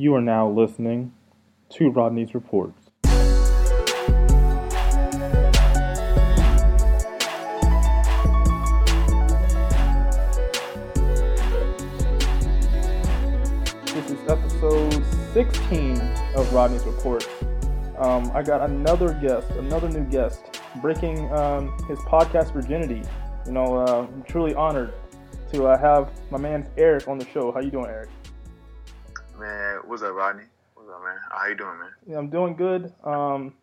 You are now listening to Rodney's Reports. This is episode 16 of Rodney's Reports. Um, I got another guest, another new guest, breaking um, his podcast virginity. You know, uh, I'm truly honored to uh, have my man Eric on the show. How you doing, Eric? Man, what's up, Rodney? What's up, man? How you doing, man? Yeah, I'm doing good. Um,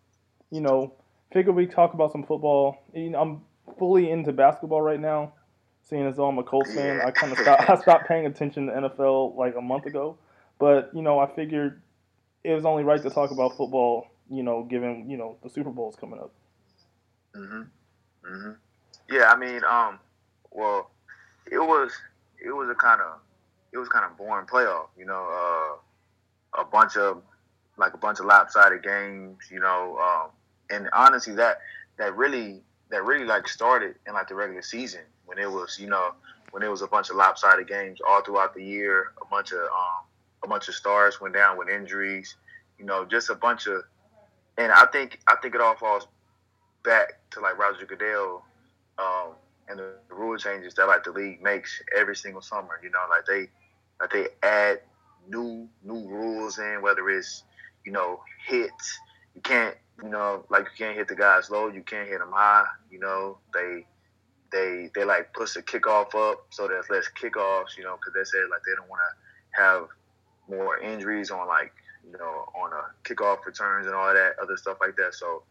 you know, figure we talk about some football. You know, I'm fully into basketball right now. Seeing as though I'm a Colts fan, I kind of stopped. I stopped paying attention to NFL like a month ago. But you know, I figured it was only right to talk about football. You know, given you know the Super Bowl is coming up. Mhm. Mhm. Yeah, I mean, um, well, it was it was a kind of it was kind of boring playoff. You know, uh, a bunch of like a bunch of lopsided games. You know, um, and honestly, that that really that really like started in like the regular season when it was you know when it was a bunch of lopsided games all throughout the year. A bunch of um, a bunch of stars went down with injuries. You know, just a bunch of, and I think I think it all falls back to like Roger Goodell um, and the rule changes that like the league makes every single summer. You know, like they like they add new new rules in, whether it's you know hits. You can't you know like you can't hit the guys low. You can't hit them high. You know they they they like push the kickoff up so there's less kickoffs. You know because they said like they don't want to have more injuries on like you know on a kickoff returns and all that other stuff like that. So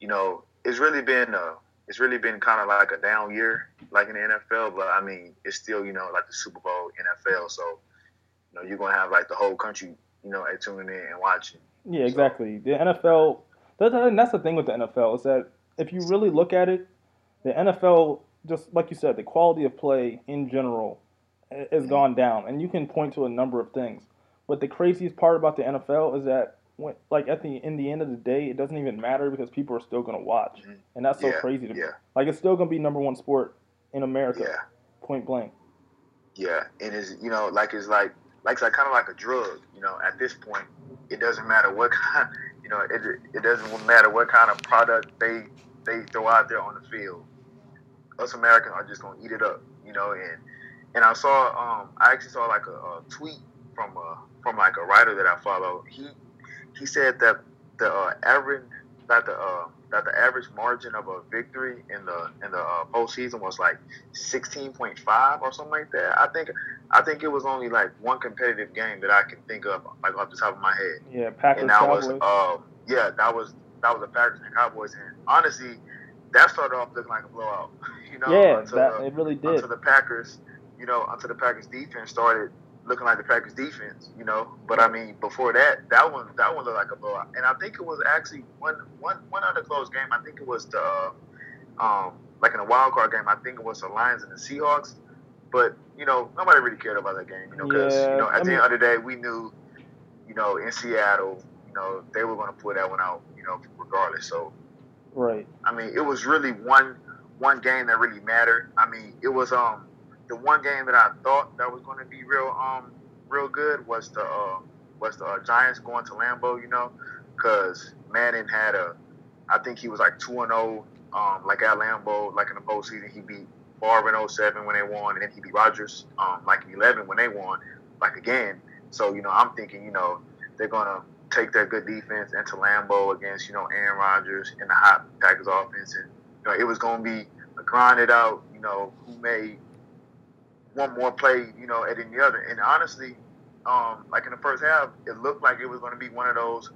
you know it's really been a it's really been kind of like a down year, like in the NFL. But I mean, it's still you know like the Super Bowl NFL, so you know you're gonna have like the whole country, you know, tuning in and watching. Yeah, exactly. The NFL. That, and that's the thing with the NFL is that if you really look at it, the NFL, just like you said, the quality of play in general has gone down, and you can point to a number of things. But the craziest part about the NFL is that when, like at the in the end of the day, it doesn't even matter because people are still gonna watch, Mhm. and that's so Yeah, crazy to me. yeah. Like it's still gonna be number one sport in America, Yeah, point blank. yeah, and it's you know like it's like like like kind of like a drug. You know, at this point, it doesn't matter what kind. You know, it it doesn't matter what kind of product they they throw out there on the field. Us Americans are just gonna eat it up. You know, and and I saw um I actually saw like a, a tweet from uh from like a writer that I follow. He he said that the uh, average that the uh, that the average margin of a victory in the in the uh, postseason was like sixteen point five or something like that. I think I think it was only like one competitive game that I can think of like off the top of my head, Yeah, Packers, and that was Cowboys. um yeah that was that was the Packers and Cowboys, and honestly that started off looking like a blowout. You know, yeah, that the- it really did. until the Packers, you know, until the Packers defense started looking like the Packers defense, you know. But I mean, before that, that one that one looked like a blowout, and I think it was actually one one one other close game. I think it was the um like in a wild card game. I think it was the Lions and the Seahawks. But you know, nobody really cared about that game, you know, because Yeah, you know I at the mean- end of the day, we knew, you know, in Seattle, you know, they were going to pull that one out, you know, regardless. So right. I mean, it was really one one game that really mattered. I mean, it was um the one game that I thought that was going to be real um real good was the uh, was the uh, Giants going to Lambeau, you know, because Manning had a I think he was like two and zero um like at Lambeau like in the postseason he beat Favre in 07 when they won and then he beat Rodgers um like in 11 when they won like again. So you know I'm thinking you know they're gonna take their good defense into Lambeau against you know Aaron Rodgers and the hot Packers offense, and you know it was going to be a grinded out. You know who made one more play, you know, at any other. And honestly, um, like in the first half, it looked like it was going to be one of those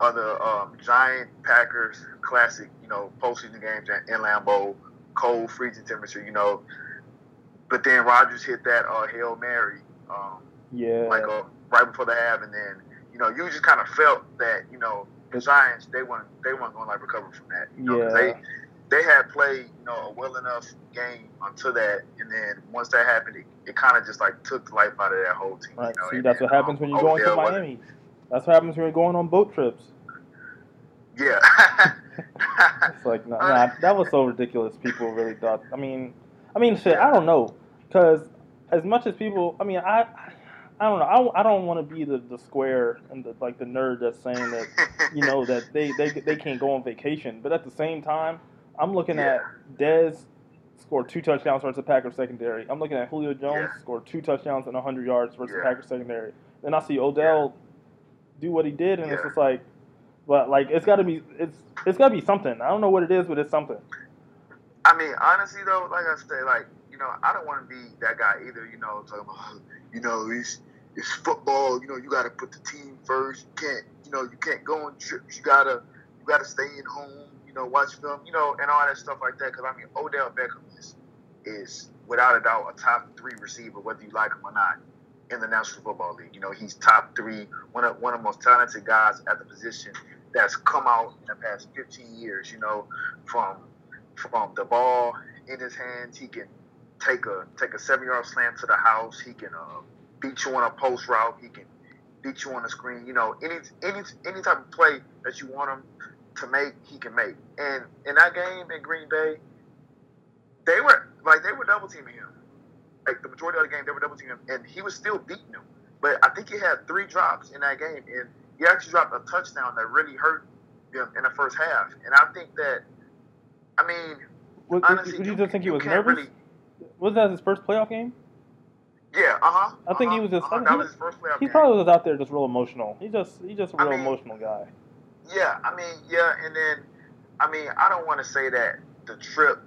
other um, giant Packers classic, you know, postseason games in Lambeau, cold, freezing temperature, you know. But then Rodgers hit that uh, hail mary. Um, Yeah. like uh, right before the half, and then you know you just kind of felt that you know the Giants they weren't they weren't going to like recover from that. You know, Yeah. they they had played you know a well enough game until that, and then once that happened, it, it kind of just like took the life out of that whole team. Right. You know, See, and that's then, what happens um, when you're going to Miami. That's what happens when you're going on boat trips. Yeah. It's like, nah, nah, that was so ridiculous. People really thought. I mean, I mean, shit. I don't know, because as much as people, I mean, I, I I don't know. I, I don't want to be the, the square and the, like the nerd that's saying that you know that they, they they can't go on vacation. But at the same time, I'm looking Yeah. at Dez scored two touchdowns versus the Packers secondary. I'm looking at Julio Jones Yeah. scored two touchdowns and 100 yards versus the Yeah. Packers secondary. Then I see Odell do what he did, and it's just like, but like it's got to be it's it's got to be something. I don't know what it is, but it's something. I mean, honestly though, like I say, like you know, I don't want to be that guy either. You know, talking about oh, you know it's it's football. You know, you got to put the team first. You can't you know you can't go on trips. You gotta you gotta stay at home. You know, watch film. You know, and all that stuff like that. Because I mean, Odell Beckham is is without a doubt a top three receiver, whether you like him or not, in the National Football League. You know, he's top three, one of one of the most talented guys at the position that's come out in the past 15 years. You know, from from the ball in his hands, he can take a take a seven yard slant to the house. He can uh, beat you on a post route. He can beat you on the screen. You know, any any any type of play that you want him to make, he can make. And in that game in Green Bay, they were like they were double teaming him. Like the majority of the game, they were double teaming him, and he was still beating them. But I think he had three drops in that game, and he actually dropped a touchdown that really hurt them in the first half. And I think that, I mean, Would, honestly, would you just think he was nervous? really- Was that his first playoff game? Yeah, uh huh. I think he was just- Uh-huh, he was- his first playoff He game. probably was out there just real emotional. He just he just a real mean- emotional guy. Yeah, I mean, yeah, and then, I mean, I don't want to say that the trip,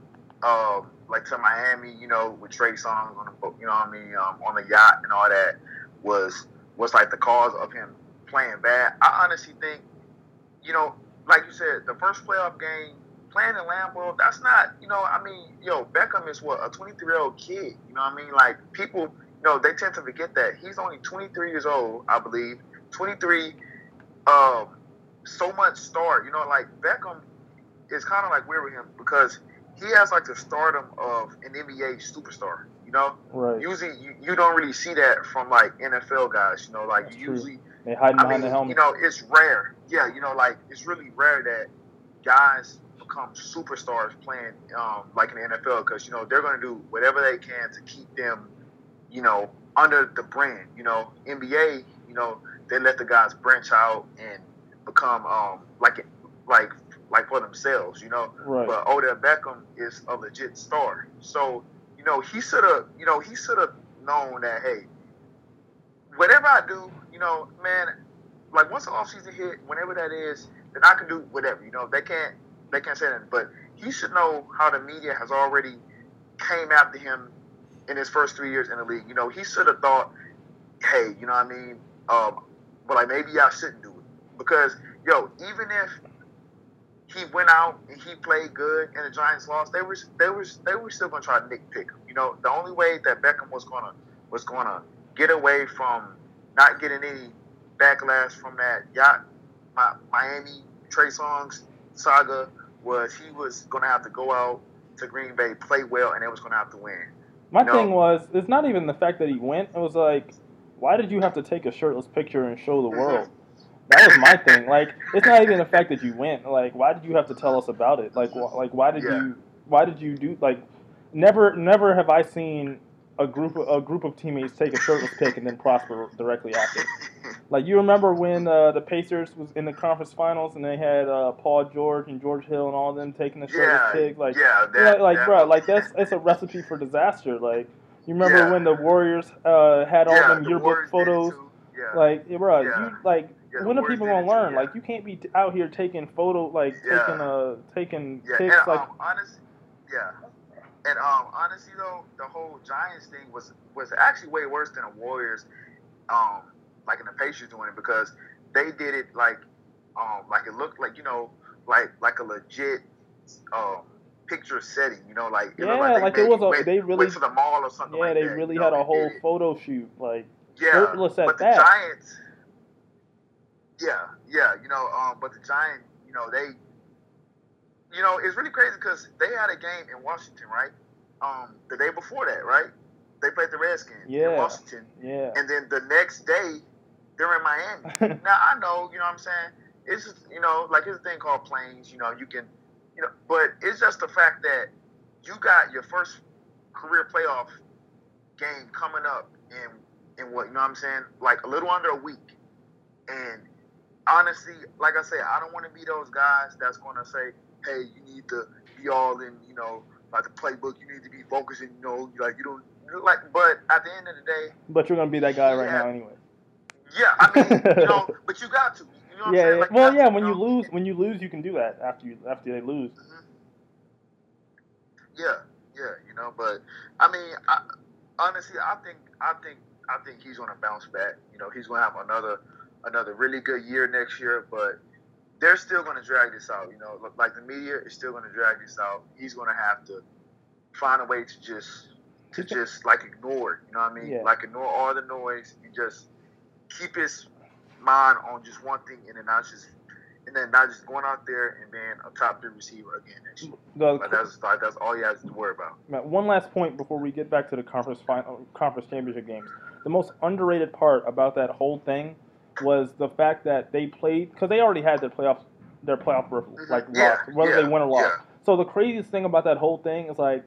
um, like to Miami, you know, with Trey Songz on the boat, you know, what I mean, um, on the yacht and all that, was was like the cause of him playing bad. I honestly think, you know, like you said, the first playoff game, playing in Lambeau, that's not, you know, I mean, yo, Beckham is what a 23 year old kid. You know what I mean? Like people, you know, they tend to forget that he's only 23 years old, I believe. 23. Um, so much start. You know, like Beckham is kind of like weird with him because he has like the stardom of an NBA superstar. You know, Right. usually you, you don't really see that from like NFL guys. You know, like That's you true. usually They hide I behind mean, the you know, it's rare. Yeah, you know, like it's really rare that guys become superstars playing um, like in the NFL because you know they're going to do whatever they can to keep them, you know, under the brand. You know, NBA, you know, they let the guys branch out and become um, like like like for themselves. You know, right. but Odell Beckham is a legit star. So, you know, he should have, you know, he should have known that, hey, whatever I do, you know, man, like once the offseason hit, whenever that is, then I can do whatever. You know, they can't they can't say that. But he should know how the media has already came after him in his first three years in the league. You know, he should have thought, hey, you know what I mean? Um, but like maybe I shouldn't do it. Because, yo, even if he went out and he played good and the Giants lost, they were they were they were still gonna try to nitpick him. You know, the only way that Beckham was gonna was gonna get away from not getting any backlash from that yacht Mi- Miami Trey Songz saga was he was gonna have to go out to Green Bay, play well, and they was gonna have to win. My thing was, it's not even the fact that he went. It was like, why did you have to take a shirtless picture and show the Mhm. world? That was my thing. Like, it's not even the fact that you went. Like, why did you have to tell us about it? Like, wh- like why did Yeah. you, why did you do? Like, never, never have I seen a group, of, a group of teammates take a shirtless pick and then prosper directly after. Like, you remember when uh, the Pacers was in the conference finals and they had uh, Paul George and George Hill and all of them taking the shirtless yeah, pic? Like, yeah, that, like that bro, like that's it's a recipe for disaster. Like you remember Yeah. when the Warriors uh, had all yeah, them the yearbook it photos? Yeah. Like, bro, you like the when are people gonna learn? Like you can't be t- out here taking photo, like Yeah. taking uh taking Yeah, pics, and like um, honestly, yeah, and um, honestly though, the whole Giants thing was was actually way worse than the Warriors, um, like in the Pacers doing it because they did it like, um, like it looked like you know, like like a legit, um, picture setting, you know, like yeah, like, like it was a went, they really went to the mall or something yeah like they that. really you had a whole photo shoot. Like yeah, shirtless at but the that. Giants, yeah, yeah, you know, um, but the Giants, you know, they, you know, it's really crazy because they had a game in Washington, right? Um, the day before that, right? They played the Redskins Yeah. in Washington, yeah, and then the next day they're in Miami. now I know, you know what I'm saying? It's just, you know, like it's a thing called planes. You know, you can, you know, but it's just the fact that you got your first career playoff game coming up in in what you know what I'm saying, like a little under a week. And honestly, like I say, I don't want to be those guys that's gonna say, hey, you need to be all in, you know, like the playbook. You need to be focusing, you know, like you don't like. But at the end of the day, but you're gonna be that guy right now anyway. Yeah, I mean, you know, but you got to. You know yeah, yeah. Like, well, yeah. When you, know? lose, when you lose, you can do that after you after they lose. Mm-hmm. Yeah, yeah, you know. But I mean, I, honestly, I think I think I think he's going to bounce back. You know, he's going to have another another really good year next year, but they're still going to drag this out. You know, like the media is still going to drag this out. He's going to have to find a way to just to just like ignore it. You know what I mean? Yeah. Like ignore all the noise and just keep his mind on just one thing, and then not just and then not just going out there and being a top three receiver again next year. The, like that's like that's all he has to worry about. One last point before we get back to the conference final, uh, conference championship games. The most underrated part about that whole thing was the fact that they played because they already had their playoffs, their playoff mm-hmm. like yeah, loss, whether yeah, they win or lost. Yeah. So the craziest thing about that whole thing is like,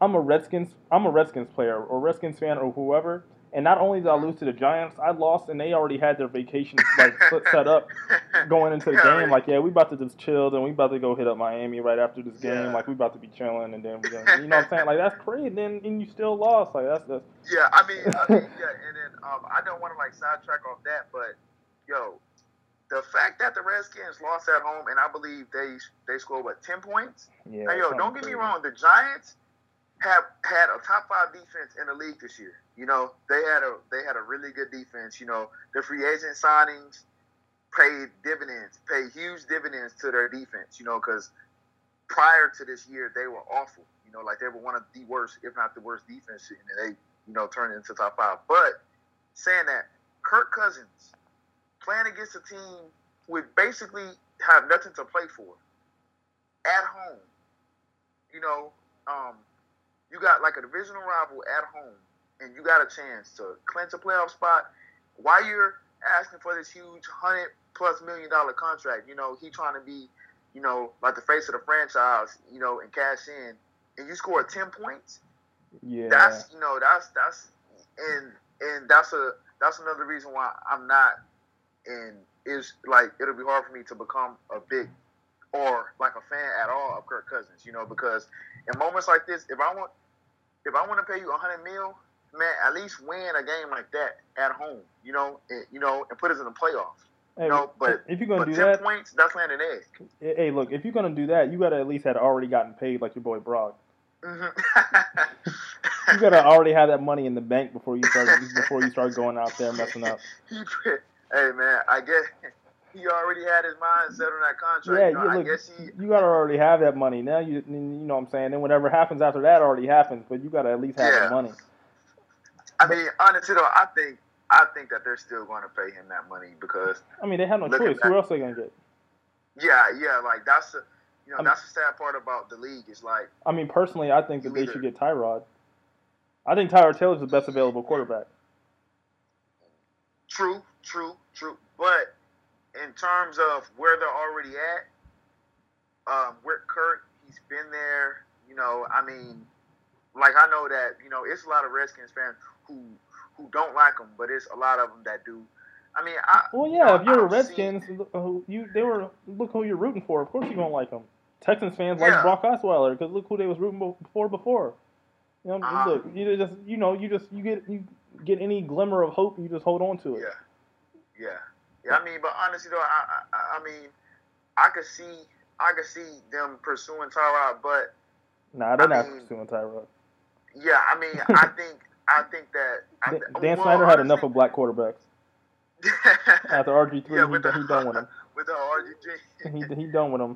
I'm a Redskins, I'm a Redskins player or Redskins fan or whoever, and not only did I lose to the Giants, I lost, and they already had their vacation like set up going into the game. Like, yeah, we about to just chill, and we about to go hit up Miami right after this game. Yeah. Like, we about to be chilling, and then we gonna, you know what I'm saying? Like, that's crazy. And then and you still lost. Like, that's that's. Yeah, I mean, I mean yeah, and then um, I don't want to like sidetrack off that, but yo, the fact that the Redskins lost at home, and I believe they they scored what ten points. Yeah. Now, yo, don't get me wrong, the Giants have had a top five defense in the league this year. You know, they had a they had a really good defense. You know, the free agent signings paid dividends, paid huge dividends to their defense. You know, because prior to this year, they were awful. You know, like they were one of the worst, if not the worst defense, and they you know turned into top five. But saying that, Kirk Cousins playing against a team who basically have nothing to play for at home. You know, um, you got like a divisional rival at home, and you got a chance to clinch a playoff spot. While you're asking for this huge hundred plus million dollar contract, you know he trying to be, you know, like the face of the franchise, you know, and cash in, and you score ten points. Yeah, that's you know that's that's and and that's a that's another reason why I'm not and is like it'll be hard for me to become a big or like a fan at all of Kirk Cousins, you know, because in moments like this, if I want if I want to pay you a hundred mil, man, at least win a game like that at home, you know, and, you know, and put us in the playoffs. Hey, you know, but if you're gonna do 10 that, points that's landing egg. Hey, look, if you're gonna do that, you gotta at least had already gotten paid like your boy Brock. Mm-hmm. you gotta already have that money in the bank before you start before you start going out there messing up. hey man, I guess he already had his mind set on that contract. Yeah, you, know, look, I guess he. You gotta already have that money now. You you know what I'm saying. Then whatever happens after that already happens, but you gotta at least have yeah. the money. I mean, honestly though, I think I think that they're still going to pay him that money because. I mean, they have no choice. Who else are they gonna get? Yeah, yeah, like that's a, you know, I mean, that's the sad part about the league is like. I mean, personally, I think that they either, should get Tyrod. I think Tyrod Taylor is the best available quarterback. True, true, true, but in terms of where they're already at, um, where Kirk, he's been there. You know, I mean, like I know that you know it's a lot of Redskins fans who who don't like him, but it's a lot of them that do. I mean, I, well, yeah, know, if you're a Redskins, you they were look who you're rooting for. Of course, you're gonna like them. Texans fans yeah. like Brock Osweiler because look who they was rooting for before. You know, uh-huh. look, you just you know you just you get you get any glimmer of hope, you just hold on to it. Yeah, yeah. Yeah, I mean, but honestly though, I, I, I mean, I could see, I could see them pursuing Tyrod, but nah, they're I not mean, pursuing Tyrod. Yeah, I mean, I think, I think that I, Dan, Dan well, Snyder had enough of black quarterbacks. After RG three, yeah, he, the, he done with him. With the RG he he done with him.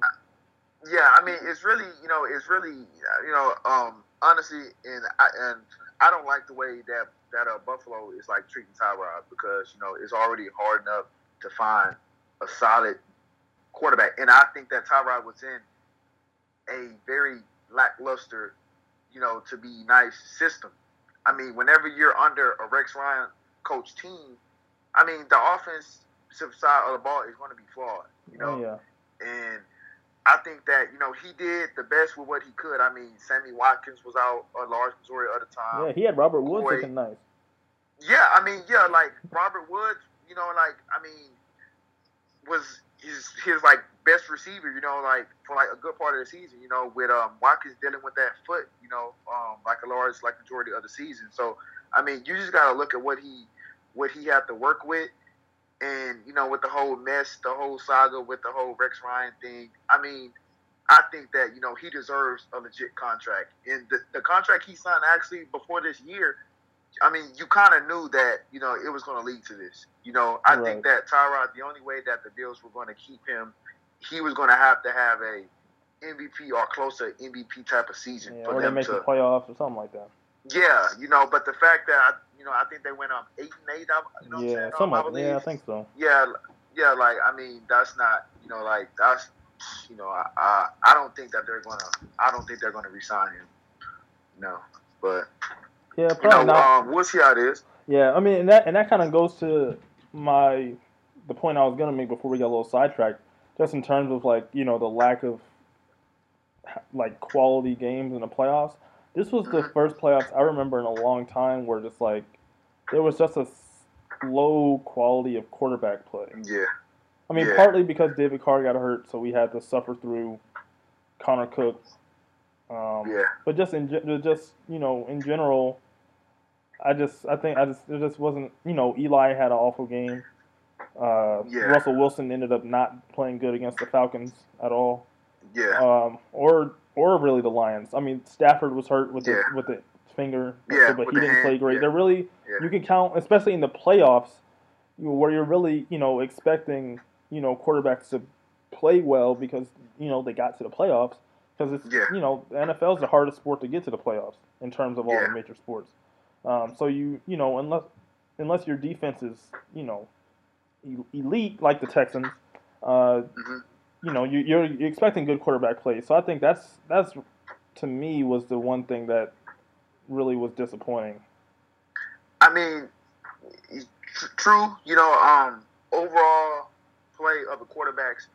Yeah, I mean, it's really, you know, it's really, you know, um, honestly, and I and I don't like the way that that uh, Buffalo is like treating Tyrod because you know it's already hard enough to find a solid quarterback. And I think that Tyrod was in a very lackluster, you know, to be nice system. I mean, whenever you're under a Rex Ryan coach team, I mean, the offensive side of the ball is going to be flawed, you know. Oh, yeah. And I think that you know he did the best with what he could. I mean, Sammy Watkins was out a large majority of the time. Yeah, he had Robert Woods looking nice. Yeah, I mean, yeah, like Robert Woods, you know, like I mean, was his his like best receiver, you know, like for like a good part of the season, you know, with um Watkins dealing with that foot, you know, um like a large like majority of the season. So I mean, you just gotta look at what he what he had to work with, and you know, with the whole mess, the whole saga with the whole Rex Ryan thing. I mean, I think that you know he deserves a legit contract, and the the contract he signed actually before this year. I mean, you kind of knew that you know it was going to lead to this. You know, I Right. think that Tyrod, the only way that the Bills were going to keep him, he was going to have to have a MVP or close to MVP type of season Yeah, for or them make to. the playoffs or something like that. Yeah, you know, but the fact that I, you know, I think they went up eight and eight. I, you know what I'm yeah, saying? something Um, like Yeah, I think so. yeah, yeah, like I mean, that's not, you know, like that's, you know, I, I, I don't think that they're gonna, I don't think they're gonna resign him. No, but Yeah, you probably know, not. um, we'll see how it is. Yeah, I mean, and that and that kind of goes to my the point I was gonna make before we got a little sidetracked, just in terms of like you know the lack of like quality games in the playoffs. This was the first playoffs I remember in a long time where just like there was just a low quality of quarterback play. Yeah, I mean, Yeah. partly because David Carr got hurt, so we had to suffer through Connor Cook. Um, yeah, but just in just you know in general, I just I think I just it just wasn't you know Eli had an awful game. Uh, Yeah. Russell Wilson ended up not playing good against the Falcons at all, yeah, um, or or really the Lions. I mean Stafford was hurt with Yeah. the with the finger, Yeah, but he didn't hand, play great. yeah. They're really you can count, especially in the playoffs, where you're really, you know, expecting, you know, quarterbacks to play well because you know they got to the playoffs. Because it's, you know, the NFL is the hardest sport to get to the playoffs in terms of all the major sports. Um, so you, you know, unless unless your defense is, you know, elite like the Texans, uh, Mhm. You know, you, you're, expecting good quarterback play. So I think that's that's to me was the one thing that really was disappointing. I mean, true. You know, um, overall play of the quarterbacks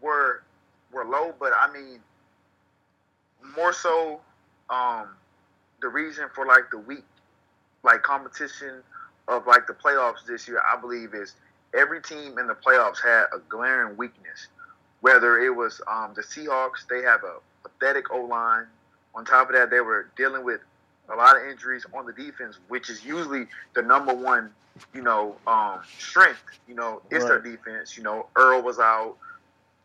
were were low, but I mean, more so, um, the reason for like the weak, like competition of like the playoffs this year, I believe is every team in the playoffs had a glaring weakness. Whether it was um, the Seahawks, they have a pathetic O line. On top of that, they were dealing with a lot of injuries on the defense, which is usually the number one, you know, um, strength. You know, it's their defense. You know, Earl was out.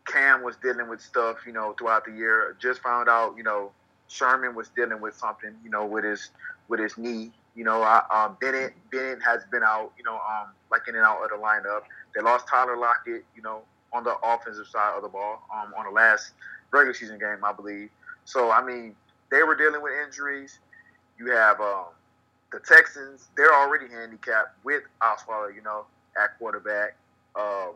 Cam was dealing with stuff, you know, throughout the year. Just found out, you know, Sherman was dealing with something, you know, with his with his knee. You know, I, um, Bennett Bennett has been out, you know, um, like in and out of the lineup. They lost Tyler Lockett, you know, on the offensive side of the ball, um, on the last regular season game, I believe. So I mean, they were dealing with injuries. You have um, the Texans; they're already handicapped with Osweiler, you know, at quarterback. Um,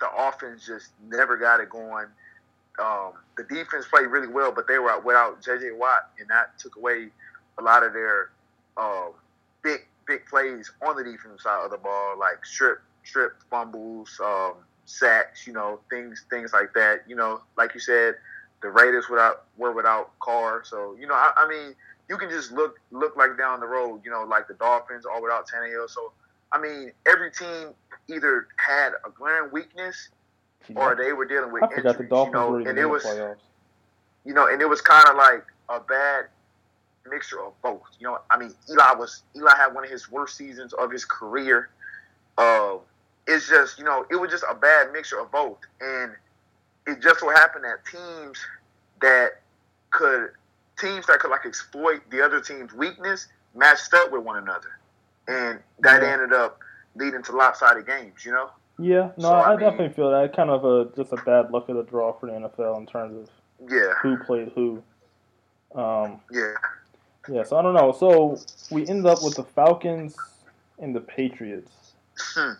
the offense just never got it going. Um, the defense played really well, but they were without J.J. Watt, and that took away a lot of their uh, big big plays on the defensive side of the ball, like strip strip fumbles, um, sacks, you know, things things like that. You know, like you said, the Raiders without were without Carr, so you know, I, I mean, you can just look look like down the road, you know, like the Dolphins all without Tannehill. So I mean, every team either had a glaring weakness or they were dealing with I forgot the injuries, Dolphins you know, and it was playoffs. you know, and it was kind of like a bad mixture of both. You know, I mean, Eli was Eli had one of his worst seasons of his career. Uh, it's just you know, it was just a bad mixture of both, and it just so happened that teams that could teams that could like exploit the other team's weakness matched up with one another, and that Yeah. ended up leading to lopsided games. You know. Yeah, no, So, I I, mean- definitely feel that. Kind of a just a bad luck of the draw for the NFL in terms of Yeah. who played who. Um, Yeah. yeah, so I don't know. So we end up with the Falcons and the Patriots. Hmm.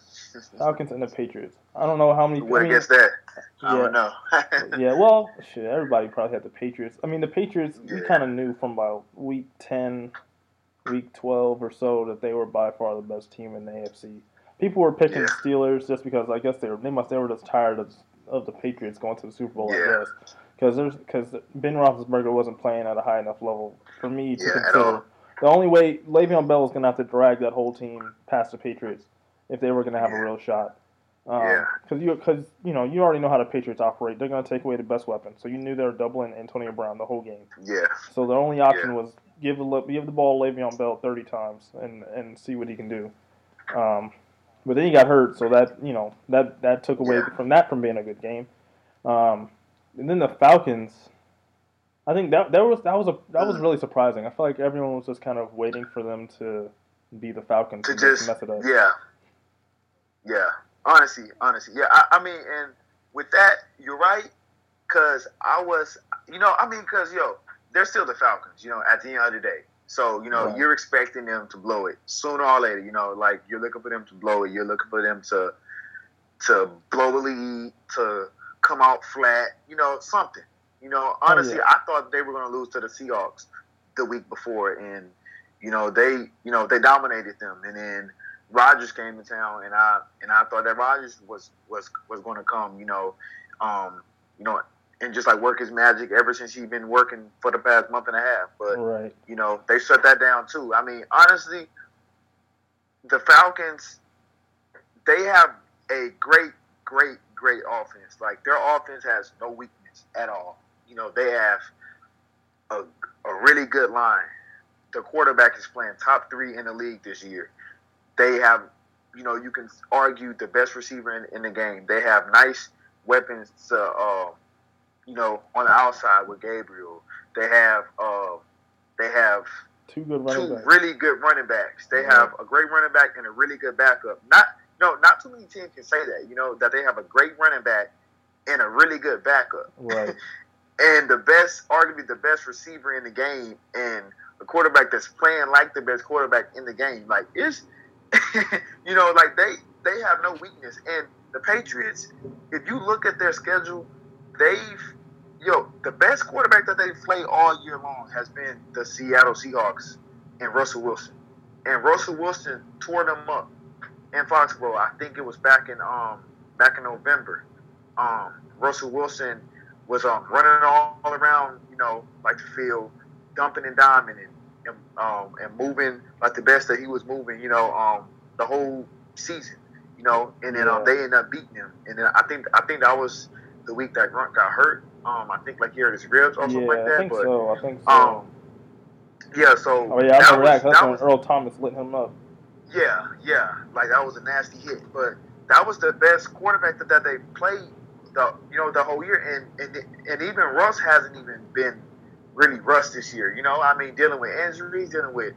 Falcons and the Patriots. I don't know how many. What I mean, against that? I yeah, don't know. yeah. Well, shit. Everybody probably had the Patriots. I mean, the Patriots. We kind of knew from about week ten, week twelve or so that they were by far the best team in the AFC. People were picking Yeah. Steelers just because I guess they were they must they were just tired of of the Patriots going to the Super Bowl. Yeah. I guess because there's because Ben Roethlisberger wasn't playing at a high enough level for me to Yeah, consider the only way Le'Veon Bell was going to have to drag that whole team past the Patriots if they were going to have Yeah. a real shot. Um, Yeah. Because you, cause, you know, you already know how the Patriots operate. They're going to take away the best weapon. So you knew they were doubling Antonio Brown the whole game. Yeah. So the only option Yeah. was give the give the ball to Le'Veon Bell 30 times and, and see what he can do. Um, but then he got hurt, so that you know that that took away Yeah. from that from being a good game. Um, and then the Falcons, I think that that was that was a that was really surprising. I feel like everyone was just kind of waiting for them to be the Falcons To just mess it up. yeah. Yeah. Honestly, honestly, yeah. I, I mean, and with that, you're right. Cause I was, you know, I mean, cause yo, they're still the Falcons. You know, at the end of the day. So you know, Right. you're expecting them to blow it sooner or later. You know, like you're looking for them to blow it. You're looking for them to to blow a lead, to come out flat. You know, something. You know, oh, honestly, yeah. I thought they were going to lose to the Seahawks the week before, and you know they, you know, they dominated them, and then Rodgers came to town, and I and I thought that Rodgers was was was going to come. You know, um, you know, and just like work his magic ever since he's been working for the past month and a half, but Right. you know, they shut that down too. I mean, honestly, the Falcons, they have a great, great, great offense. Like their offense has no weakness at all. You know, they have a, a really good line. The quarterback is playing top three in the league this year. They have, you know, you can argue the best receiver in, in the game. They have nice weapons to, uh, you know, on the outside with Gabriel. They have, uh, they have Two good running two backs. really good running backs. They Right. have a great running back and a really good backup. Not no, not too many teams can say that. You know that they have a great running back and a really good backup, Right. and the best, arguably the best receiver in the game, and a quarterback that's playing like the best quarterback in the game. Like it's, you know, like they they have no weakness. And the Patriots, if you look at their schedule, they've yo the best quarterback that they've played all year long has been the Seattle Seahawks and Russell Wilson. And Russell Wilson tore them up in Foxborough. I think it was back in um back in November. Um, Russell Wilson was um running all, around, you know, like the field, dumping and diming and, and um and moving like the best that he was moving, you know, um the whole season, you know, and then um, they ended up beating him. And then I think I think that was the week that Gronk got hurt. Um, I think like he hurt his ribs or something yeah, like that. I think but so. I think so. um, yeah, so oh yeah, I That's that when was Earl Thomas lit him up. yeah, yeah, like that was a nasty hit, but that was the best quarterback that, that they played the you know the whole year, and and and even Russ hasn't even been really Russ this year. You know, I mean, dealing with injuries, dealing with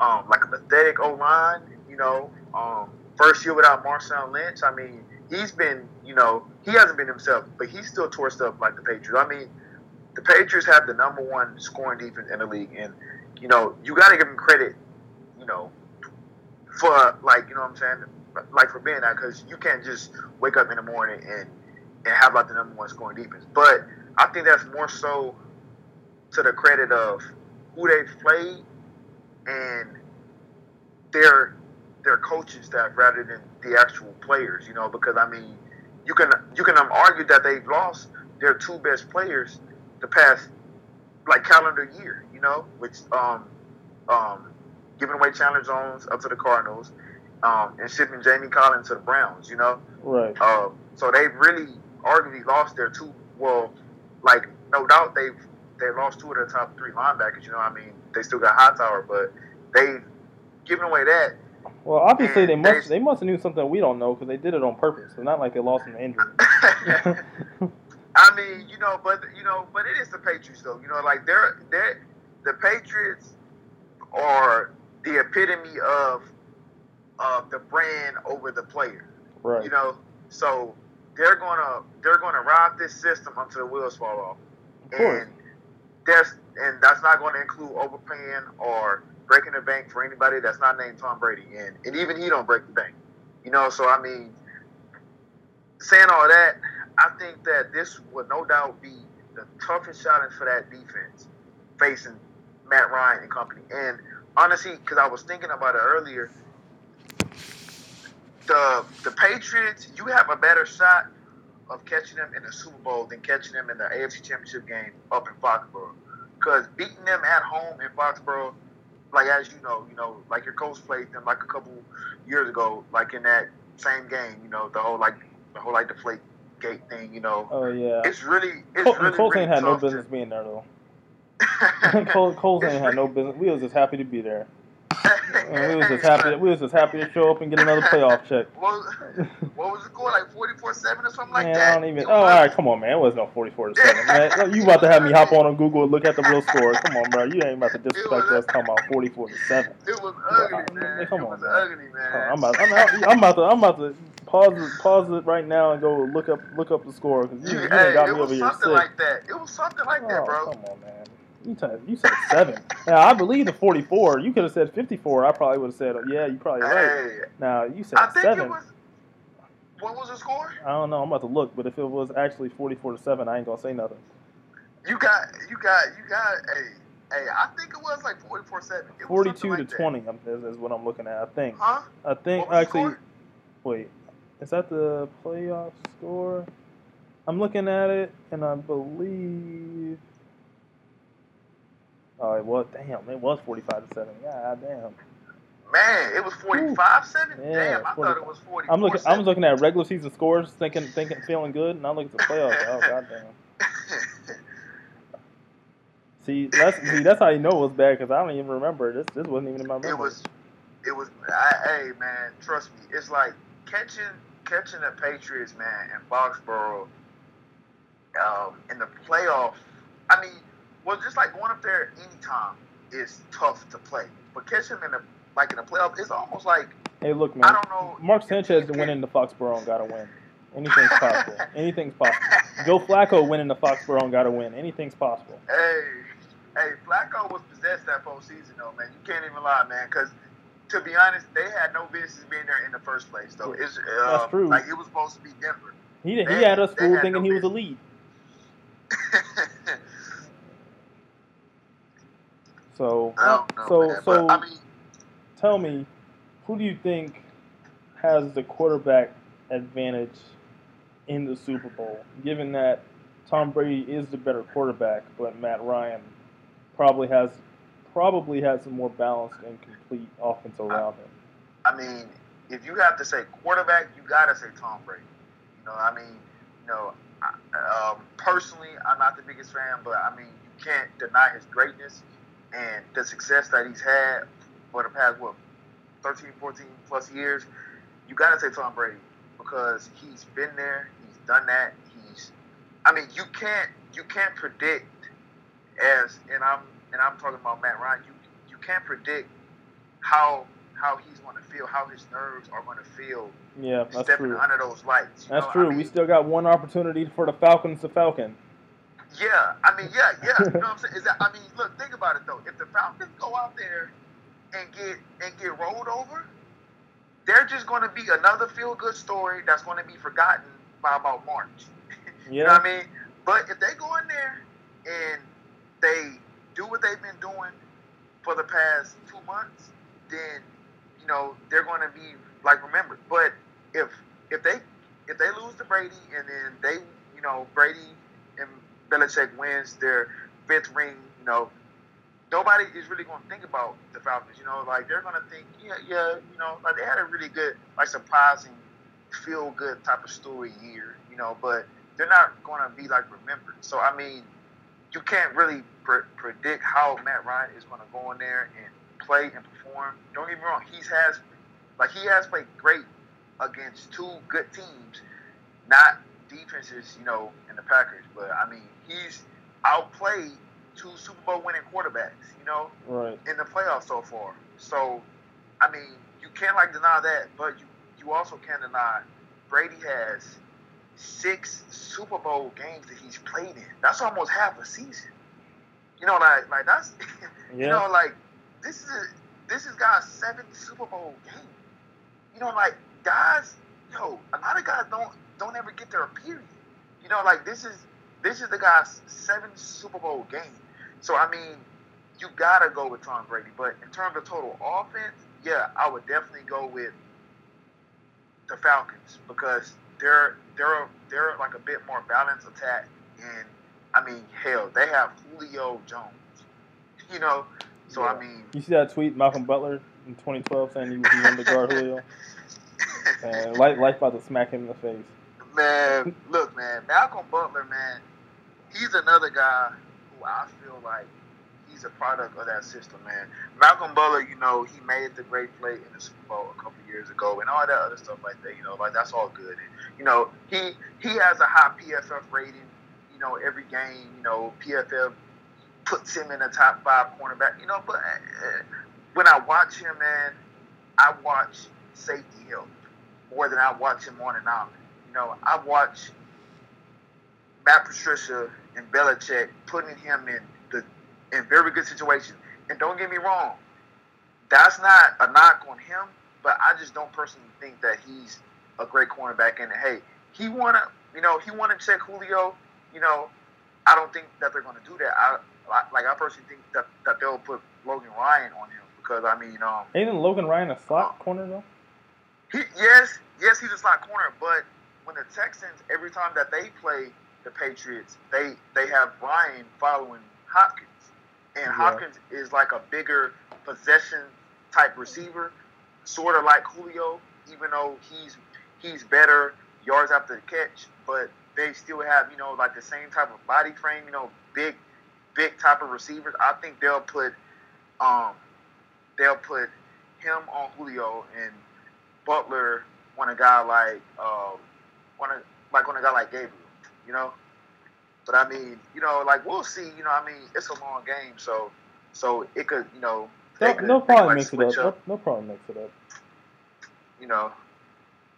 um like a pathetic O line. You know, um first year without Marshawn Lynch. I mean, he's been you know he hasn't been himself, but he's still tore stuff like the Patriots. I mean, the Patriots have the number one scoring defense in the league, and you know you got to give them credit. You know, for like you know what I'm saying, like for being that because you can't just wake up in the morning and and have like the number one scoring defense. But I think that's more so to the credit of who they've played and their their coaching staff rather than the actual players. You know, because I mean, you can you can um, argue that they've lost their two best players the past like calendar year. You know, which um um giving away Chandler Jones up to the Cardinals, um, and shipping Jamie Collins to the Browns. You know, Right. uh, so they've really arguably lost their two. Well, like no doubt they've they lost two of their top three linebackers. You know, I mean they still got Hightower, but they giving away that. Well, obviously they must they- they must have knew something we don't know because they did it on purpose. It's not like they lost an injury. I mean, you know, but you know, but it is the Patriots though. You know, like they're they're the Patriots are the epitome of of the brand over the player. right. You know, so they're gonna they're gonna ride this system until the wheels fall off. Of course. And that's and that's not going to include overpaying or breaking the bank for anybody that's not named Tom Brady. And and even he don't break the bank. You know, so I mean, saying all that, I think that this would no doubt be the toughest challenge for that defense facing Matt Ryan and company. And honestly, because I was thinking about it earlier, the the Patriots, you have a better shot of catching them in the Super Bowl than catching them in the AFC Championship game up in Foxborough. Because beating them at home in Foxborough, like as you know, you know, like your coach played them like a couple years ago, like in that same game. You know, the whole like the whole like deflate gate thing. You know. Oh yeah. It's really it's Col- really, Colts really ain't had no tough to- business being there though. Col- Colts ain't had no business. We was just happy to be there. We was just happy. We was just happy to show up and get another playoff check. What, what was the score? Like 44 7 or something like man, that? I don't even. It Oh, all was right, come on, man. It wasn't no forty-four to seven. Man, you about to have me hop on on Google and look at the real score? Come on, bro. You ain't about to disrespect us talking about forty-four to seven. It was ugly, Bro, man. come it on, was man. ugly, man. I'm about, I'm, I'm about to, I'm about to pause it, pause it right now and go look up, look up the score because you, you hey, ain't got me was over here It was something like that. It was something like that, Oh, bro. come on, man. You, t- you said seven. Now I believe the forty-four. You could have said fifty-four. I probably would have said, oh, yeah, you probably right. Hey, Now you said I think seven. it was. What was the score? I don't know. I'm about to look, but if it was actually forty-four to seven, I ain't gonna say nothing. You got, you got, you got. Hey, hey, I think it was like 44 7. Forty-two to twenty I'm- is, is what I'm looking at. I think. Huh? I think What was the actually. Wait, is that the playoff score? I'm looking at it, and I believe. Oh, it was. Damn, it was 45 to seven. God damn. Man, it was 45 7? Yeah, Damn, I 45. thought it was 44 I'm looking. I was looking at regular season scores, thinking, thinking, feeling good, and I look at the playoffs. Oh goddamn. See, that's see, that's how you know it was bad because I don't even remember this. This wasn't even in my memory. It was, it was. I, hey man, trust me, it's like catching catching the Patriots, man, in Foxborough, um, in the playoff. I mean, well, just like going up there anytime is tough to play, but catching in the like in the playoff, it's almost like Hey, look, I man. don't know. Mark Sanchez can- into Foxborough and got to win. Anything's possible. Anything's possible. Joe Flacco went the Foxborough and got to win. Anything's possible. Hey, hey, Flacco was possessed that postseason, though, man. You can't even lie, man, because. To be honest, they had no business being there in the first place, though. It's uh, That's true. Like it was supposed to be Denver. He did, he had us they fooled thinking no he was a lead. So, know, so, man, so, I mean, tell me, who do you think has the quarterback advantage in the Super Bowl? Given that Tom Brady is the better quarterback, but Matt Ryan probably has probably has a more balanced and complete offense around him. I mean, if you have to say quarterback, you gotta say Tom Brady. You know, I mean, you know, I, um, personally, I'm not the biggest fan, but I mean, you can't deny his greatness and the success that he's had for the past what 13, 14 plus years. You gotta say Tom Brady because he's been there, he's done that. He's, I mean, you can't you can't predict as and I'm and I'm talking about Matt Ryan. You you can't predict how how he's going to feel, how his nerves are going to feel Yeah, that's stepping true. under those lights. That's know? true. I mean, we still got one opportunity for the Falcons to Falcon. Yeah, I mean, yeah, yeah. You know what I'm saying? Is that I mean, look, think about it though. If the Falcons go out there and get and get rolled over, they're just going to be another feel good story that's going to be forgotten by about March. You know what I mean? But if they go in there and they do what they've been doing for the past two months, then you know they're going to be like remembered. But if if they if they lose to Brady and then they you know Brady Belichick wins their fifth ring, you know nobody is really going to think about the Falcons. You know, like they're going to think, yeah, yeah, you know, like they had a really good, like surprising, feel good type of story year. You know, but they're not going to be like remembered. So I mean, you can't really pre- predict how Matt Ryan is going to go in there and play and perform. Don't get me wrong, he has like he has played great against two good teams, not defenses, you know, in the Packers. But I mean, he's outplayed two Super Bowl winning quarterbacks, you know, right. in the playoffs so far. So, I mean, you can't like deny that, but you you also can't deny Brady has six Super Bowl games that he's played in. That's almost half a season. You know, like like that's you know like this is a, this is guy's seventh Super Bowl game. You know, like guys, yo, a lot of guys don't don't ever get their period. You know, like this is this is the guy's seventh Super Bowl game. So I mean, you gotta go with Tom Brady. But in terms of total offense, yeah, I would definitely go with the Falcons because they're they're they're like a bit more balanced attack. And I mean, hell, they have Julio Jones. You know, So Yeah. I mean, You see that tweet Malcolm Butler in 2012 saying he, he wanted to guard Julio, and life, life about to smack him in the face. man, look, man, Malcolm Butler, man, he's another guy who I feel like he's a product of that system, man. Malcolm Butler, you know, he made the great play in the Super Bowl a couple years ago, and all that other stuff like that. You know, like that's all good. And, you know, he he has a high PFF rating. You know, every game, you know, PFF puts him in the top five cornerback. You know, but uh, when I watch him, man, I watch safety help more than I watch him on and on. You know, I watch Matt Patricia and Belichick putting him in the in very good situations. And don't get me wrong, that's not a knock on him, but I just don't personally think that he's a great cornerback. And hey, he wanna, you know, he wanna check Julio. You know, I don't think that they're gonna do that. I like, like I personally think that, that they'll put Logan Ryan on him because I mean, um, isn't Logan Ryan a slot corner though? he, yes, yes, he's a slot corner, but when the Texans, every time that they play the Patriots, they they have Ryan following Hopkins, and Yeah. Hopkins is like a bigger possession type receiver, sort of like Julio, even though he's he's better yards after the catch, but they still have you know like the same type of body frame, you know, big big type of receivers. I think they'll put um they'll put him on Julio and Butler on a guy like um on a like on a guy like Gabriel, you know. But I mean, you know, like we'll see. You know, I mean, it's a long game, so so it could, you know, They'll, could, they probably mix it switch up. They'll, they'll mix it up. You know,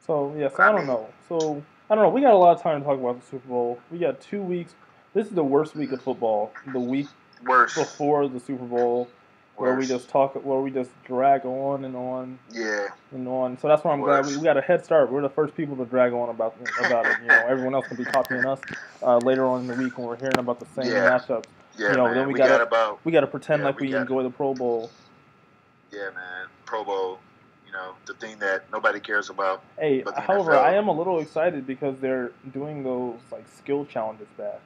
So yeah, so I I don't know. So I don't know. We got a lot of time to talk about the Super Bowl. We got two weeks. This is the worst week of football. The week worse. before the Super Bowl, where we just talk, where we just drag on and on yeah, and on. So that's why I'm glad we, we got a head start. We're the first people to drag on about about it. You know, everyone else can be copying us uh, later on in the week when we're hearing about the same Yeah. matchups. yeah, You know, man. then we we, gotta- got about We got to pretend Yeah, like we we enjoy the Pro Bowl. yeah, man. Pro Bowl, you know, the thing that nobody cares about. Hey, however, NFL I am a little excited because they're doing those like skill challenges back.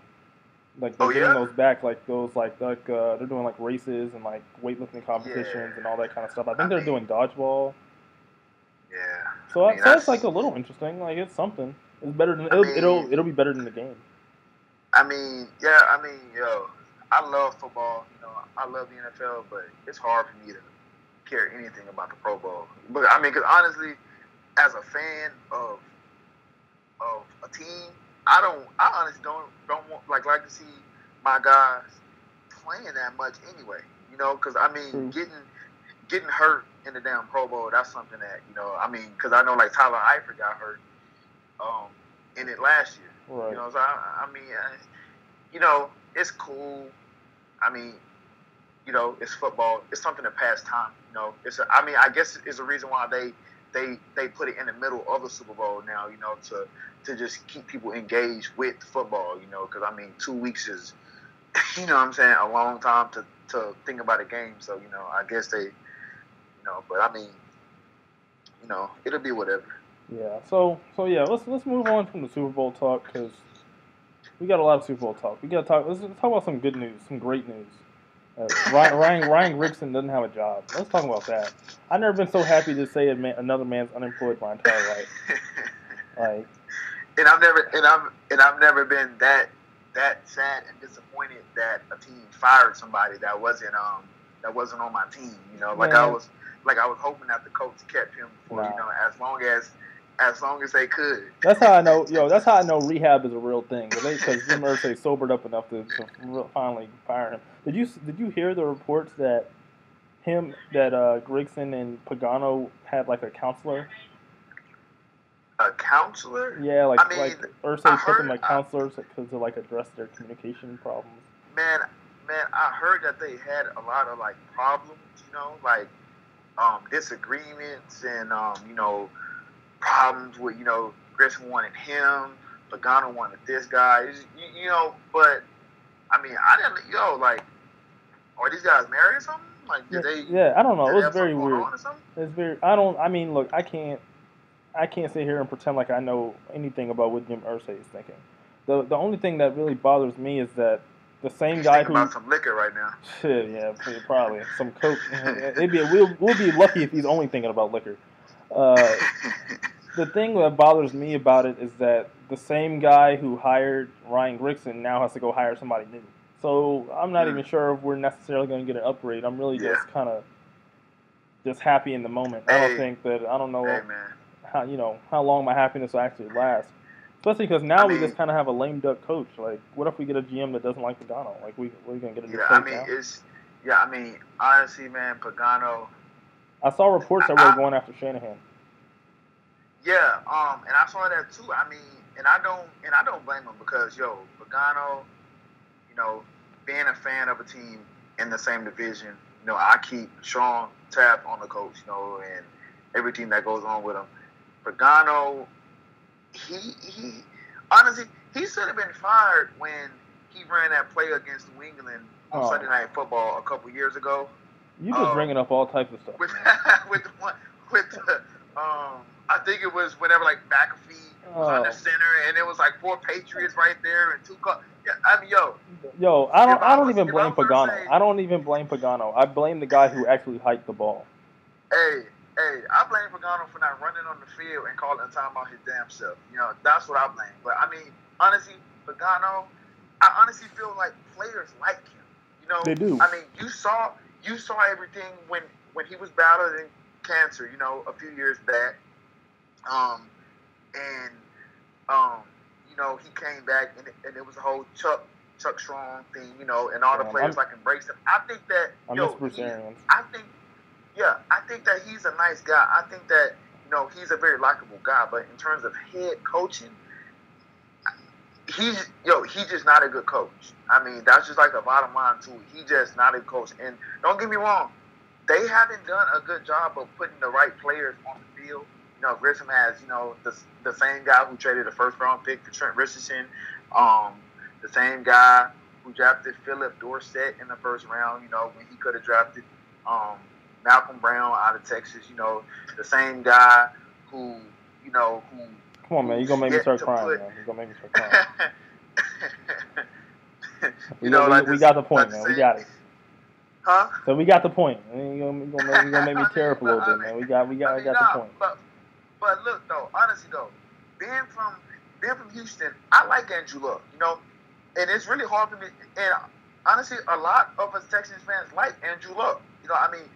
Like they're Oh, getting yeah? those back, like those like like uh, they're doing like races and like weightlifting competitions Yeah. and all that kind of stuff. I think I they're mean- doing dodgeball. Yeah. So, I mean, so that's that's- like a little interesting. Like it's something. It's better than it'll, mean- it'll it'll be better than the game. I mean, yeah, I mean, yo, I love football. You know, I love the NFL, but it's hard for me to care anything about the Pro Bowl. But I mean, because honestly, as a fan of of a team, I don't, I honestly don't don't want like like to see my guys playing that much anyway. You know, because I mean, True. getting getting hurt in the damn Pro Bowl, that's something that you know. I mean, because I know like Tyler Eifert got hurt um, in it last year. Right. You know, so I, I mean, I, you know, it's cool. I mean, you know, it's football. It's something to pass time. You know, it's. A, I mean, I guess it's a reason why they they they put it in the middle of the Super Bowl now. You know, to to just keep people engaged with football. You know, because I mean, two weeks is, you know, what I'm saying, a long time to to think about a game. So you know, I guess they, you know, but I mean, you know, it'll be whatever. Yeah. So so yeah, let's let's move on from the Super Bowl talk because we got a lot of Super Bowl talk. We got to talk. Let's talk about some good news, some great news. Uh, Ryan, Ryan Ryan Grigson doesn't have a job. Let's talk about that. I've never been so happy to say a man, another man's unemployed my entire life. Like and I've never and I've and I've never been that that sad and disappointed that a team fired somebody that wasn't um that wasn't on my team. You know, like I was like I was hoping that the coach kept him for Nah. you know as long as as long as they could. that's how I know. Yo, that's how I know rehab is a real thing. Because Jim Irsay sobered up enough to, to finally fire him. Did you did you hear the reports that him that uh, Grigson and Pagano had like a counselor? A counselor, Yeah, like I mean, like Irsay put them like counselors because to like address their communication problems. man, man, I heard that they had a lot of like problems. You know, like um disagreements and um you know problems with you know Grigson wanted him, Pagano wanted this guy. You, you know, but I mean, I didn't. Yo, like, are these guys married or something? Like, Yeah, did they? yeah, I don't know. did It was very weird. on or something? It's very. I don't. I mean, look, I can't. I can't sit here and pretend like I know anything about what Jim Irsay is thinking. The the only thing that really bothers me is that the same guy who about some liquor right now. Shit, yeah, probably some coke. It'd be we'll we'll be lucky if he's only thinking about liquor. Uh, the thing that bothers me about it is that the same guy who hired Ryan Grigson now has to go hire somebody new. So I'm not mm. even sure if we're necessarily going to get an upgrade. I'm really yeah. just kind of just happy in the moment. Hey. I don't think that I don't know hey, how you know how long my happiness will actually last. Especially because now I mean, we just kind of have a lame duck coach. Like, what if we get a GM that doesn't like Pagano? Like, we we're gonna get a new yeah, coach I mean, now? it's yeah. I mean, honestly, man, Pagano. I saw reports that I, were going after Shanahan. Yeah, um, and I saw that too. I mean, and I don't and I don't blame him because yo, Pagano, you know, being a fan of a team in the same division, you know, I keep Sean Taft on the coach, you know, and everything that goes on with him. Pagano he he honestly he should have been fired when he ran that play against New England on oh. Sunday Night Football a couple years ago. You just um, bringing up all types of stuff. With with the one with the um, I think it was whenever like McAfee was oh. under center, and it was like four Patriots right there and two. Co- yeah, I mean, yo. Yo, I don't. I don't even blame Pagano. Say, I don't even blame Pagano. I blame the guy who actually hiked the ball. Hey, Hey, I blame Pagano for not running on the field and calling time on his damn self. You know, that's what I blame. But I mean, honestly, Pagano, I honestly feel like players like him. You know, they do. I mean, you saw you saw everything when when he was battling cancer. You know, a few years back. Um, and um, you know, he came back and it, and it was a whole Chuck Chuck Strong thing. You know, and all the players I'm, like embraced him. I think that I yo, he, I think yeah, I think that he's a nice guy. I think that you know he's a very likable guy. But in terms of head coaching, he's yo he's just not a good coach. I mean that's just like the bottom line too. He just not a coach. And don't get me wrong, they haven't done a good job of putting the right players on the field. You know, Grigson has you know the the same guy who traded the first round pick for Trent Richardson, um, the same guy who drafted Phillip Dorsett in the first round. You know when he could have drafted um, Malcom Brown out of Texas, you know, the same guy who, you know, who. Come on, man! You're gonna make me start crying, put... man. You're gonna make me start crying. you know, we, like we, got the point, like man. We got it. Huh? So we got the point. You're gonna, you're gonna, you're gonna make me tear up a little bit, man. We got, we got, I, mean, got nah, the point. But, but look, though, honestly, though, being from being from Houston, I like Andrew Luck, you know, and it's really hard for me. And honestly, a lot of us Texans fans like Andrew Luck. You know, I mean,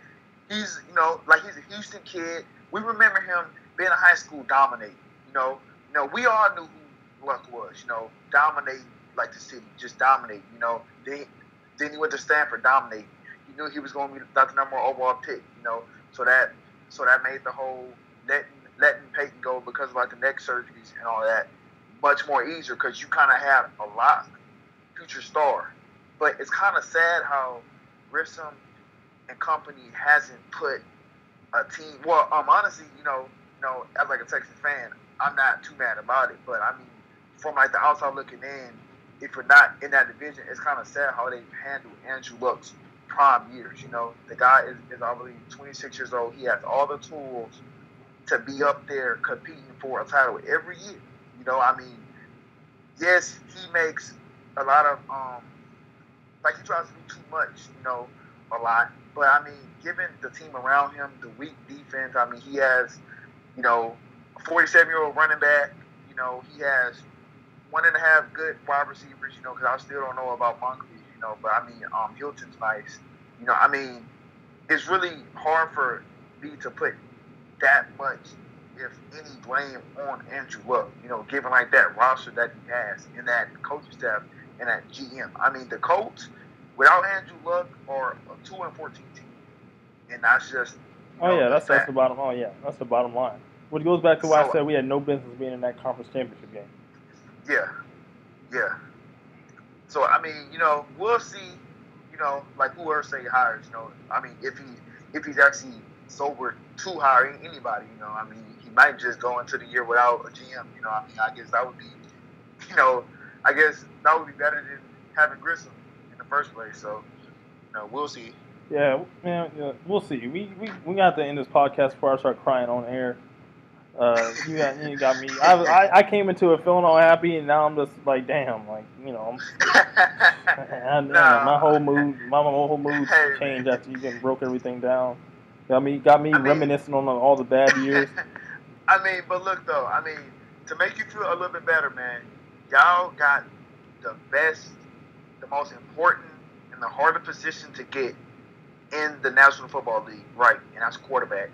he's you know like he's a Houston kid. We remember him being a high school dominating. You know, you know we all knew who Luck was. You know, dominating like the city, just dominating. You know, then then he went to Stanford, dominating. He knew he was going to be the number one overall pick. You know, so that so that made the whole letting letting Peyton go because of like the neck surgeries and all that much more easier because you kind of have a lot future star. But it's kind of sad how Grigson and company hasn't put a team. Well, um, honestly, you know, you know, as like a Texas fan, I'm not too mad about it. But I mean, from like the outside looking in, if you're not in that division, it's kind of sad how they handled Andrew Luck's prime years. You know, the guy is, is obviously 26 years old. He has all the tools to be up there competing for a title every year. You know, I mean, yes, he makes a lot of um, like he tries to do too much. You know, a lot. But I mean, given the team around him, the weak defense, I mean, he has, you know, a 47 year old running back. You know, he has one and a half good wide receivers. You know, because I still don't know about Moncrief. You know, but I mean, um, Hilton's nice. You know, I mean, it's really hard for me to put that much, if any, blame on Andrew Luck. You know, given like that roster that he has and that coaching staff and that GM. I mean, the Colts without Andrew Luck are a two and fourteen team, and that's just. Oh know, yeah, that's that's the bottom. Oh yeah, that's the bottom line. Which goes back to why so, I said we had no business being in that conference championship game. Yeah, yeah. So I mean, you know, we'll see. You know, like whoever say hires. You know, I mean, if he if he's actually sober to hire anybody, you know, I mean, he might just go into the year without a GM. You know, I mean, I guess that would be, you know, I guess that would be better than having Grigson in the first place. So, you know, we'll see. Yeah, man, yeah, we'll see. We we we got to end this podcast before I start crying on air. Uh, you got you got me. I, I, I came into it feeling all happy, and now I'm just like, damn, like you know, and, nah. my whole mood, my, my whole mood changed after you getting broke everything down. Got me, got me I mean, reminiscing on all the bad years. I mean, but look though, I mean, to make you feel a little bit better, man, y'all got the best, the most important, and the harder position to get in the National Football League, right? And that's quarterback.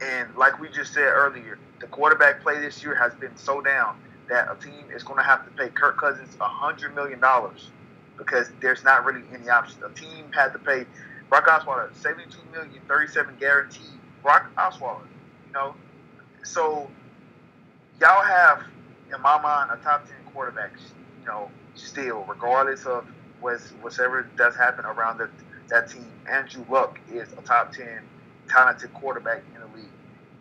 And like we just said earlier, the quarterback play this year has been so down that a team is going to have to pay Kirk Cousins a hundred million dollars because there's not really any option. A team had to pay Brock Osweiler 72 million, 37 guaranteed. Brock Osweiler, you know. So y'all have, in my mind, a top 10 quarterback, you know, still, regardless of what's, whatever does happen around the, that team. Andrew Luck is a top 10 talented quarterback in the league.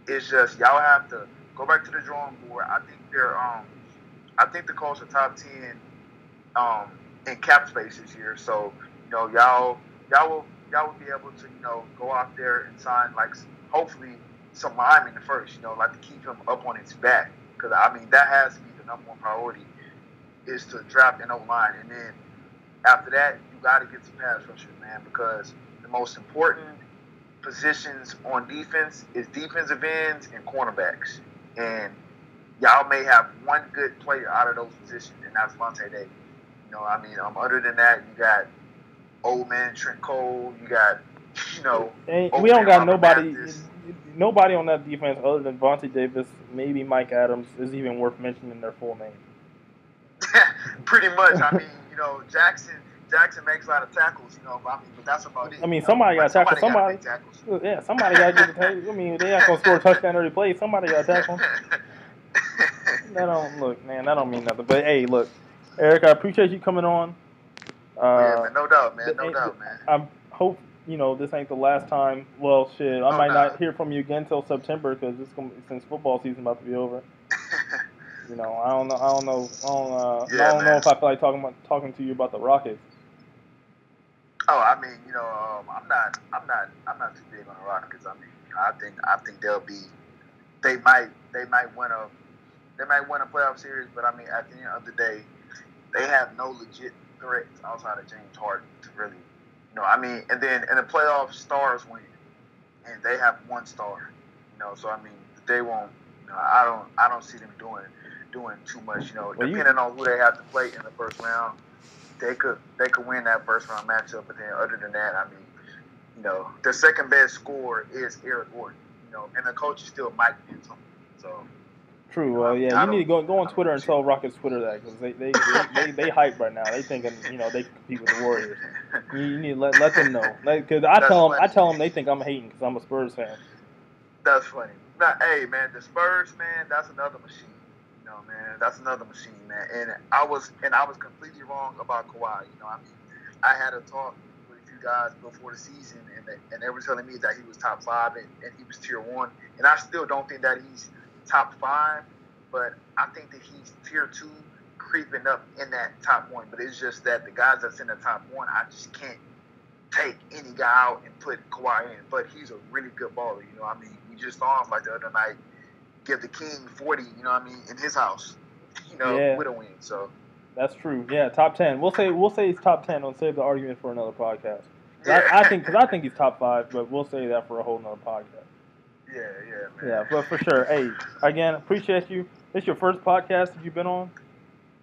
It's just y'all have to go back to the drawing board. I think they're um I think the Colts are top ten um in cap space this year. So, you know, y'all y'all will y'all would be able to, you know, go out there and sign like hopefully some linemen first, you know, like to keep him up on his back. Because I mean that has to be the number one priority is to draft an O line, and then after that you got to get some pass rushers, man, because the most important positions on defense is defensive ends and cornerbacks, and y'all may have one good player out of those positions, and that's Lavonte David. You know, I mean, um, other than that, you got old man Trent Cole, you got, you know, we don't got nobody. Mathis nobody on that defense other than Vontae Davis, maybe Mike Adams, is even worth mentioning their full name. Pretty much. I mean, you know, Jackson Jackson makes a lot of tackles, you know, but I mean, but that's about it. I mean, somebody got tackle somebody. Yeah, somebody got to get the tackle. I mean, they not gonna score a touchdown every play. Somebody got to tackle. that don't look, man. That don't mean nothing. But hey, look, Eric, I appreciate you coming on. Uh, yeah, man, no doubt, man, no doubt, man. I hope you know, this ain't the last time. Well, shit, I oh, might not hear from you again till September because since football season about to be over. you know, I don't know. I don't know. I don't, uh, yeah, I don't know if I feel like talking about talking to you about the Rockets. Oh, I mean, you know, um, I'm not, I'm not, I'm not too big on the Rockets. I mean, I think, I think they'll be, they might, they might win a, they might win a playoff series, but I mean, at the end of the day, they have no legit threats outside of James Harden to really you know, I mean, and then in the playoffs, stars win, and they have one star. You know, so I mean, they won't. You know, I don't. I don't see them doing doing too much. You know, well, depending you, on who they have to play in the first round, they could they could win that first round matchup. But then, other than that, I mean, you know, the second best scorer is Eric Gordon. You know, and the coach is still Mike D'Antoni. So True. Well, yeah, you need to go go on Twitter and tell Rockets Twitter that because they they, they, they they hype right now. They thinking you know they compete with the Warriors. You, you need to let let them know because I tell them I tell them they think I'm hating because I'm a Spurs fan. That's funny. Now, hey man, the Spurs man, that's another machine. You know, man, that's another machine, man. And I was and I was completely wrong about Kawhi. You know, I mean, I had a talk with a few guys before the season, and they, and they were telling me that he was top five and, and he was tier one, and I still don't think that he's top five, but I think that he's tier two, creeping up in that top one. But it's just that the guys that's in the top one, I just can't take any guy out and put Kawhi in. But he's a really good baller. You know, I mean, we just saw him like the other night give the King forty. You know, I mean, in his house. You know, yeah. with a win. So. That's true. Yeah, top ten. We'll say we'll say he's top ten. We'll save the argument for another podcast. Yeah. I, I think because I think he's top five, but we'll say that for a whole nother podcast. Yeah, yeah, man. Yeah, but for sure. Hey, again, appreciate you. This your first podcast that you've been on?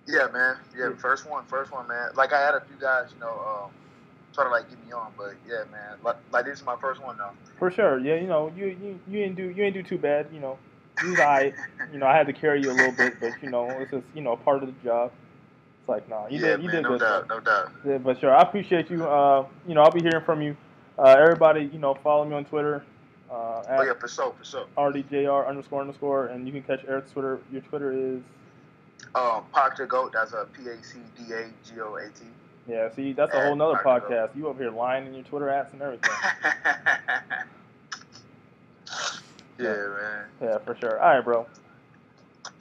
Yeah, man. Yeah, first one, first one, man. Like I had a few guys, you know, um, try to like get me on, but yeah, man. Like, like this is my first one though. For sure. Yeah, you know, you you, you didn't do you didn't do too bad. You know, you was I, you know, I had to carry you a little bit, but you know, it's just you know part of the job. It's like, no, nah, you yeah, did, you man, did no good. Doubt, no doubt. Yeah, but sure, I appreciate you. Uh, you know, I'll be hearing from you. Uh, everybody, you know, follow me on Twitter. Uh, oh yeah, for sure, for sure. RDJR underscore underscore, and you can catch Eric's Twitter. Your Twitter is. Um, Goat. That's a P A C D A G O A T. Yeah, see, that's a whole nother podcast. You over here lying in your Twitter ads and everything. yeah, man. Yeah, for sure. All right, bro.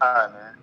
All right, man.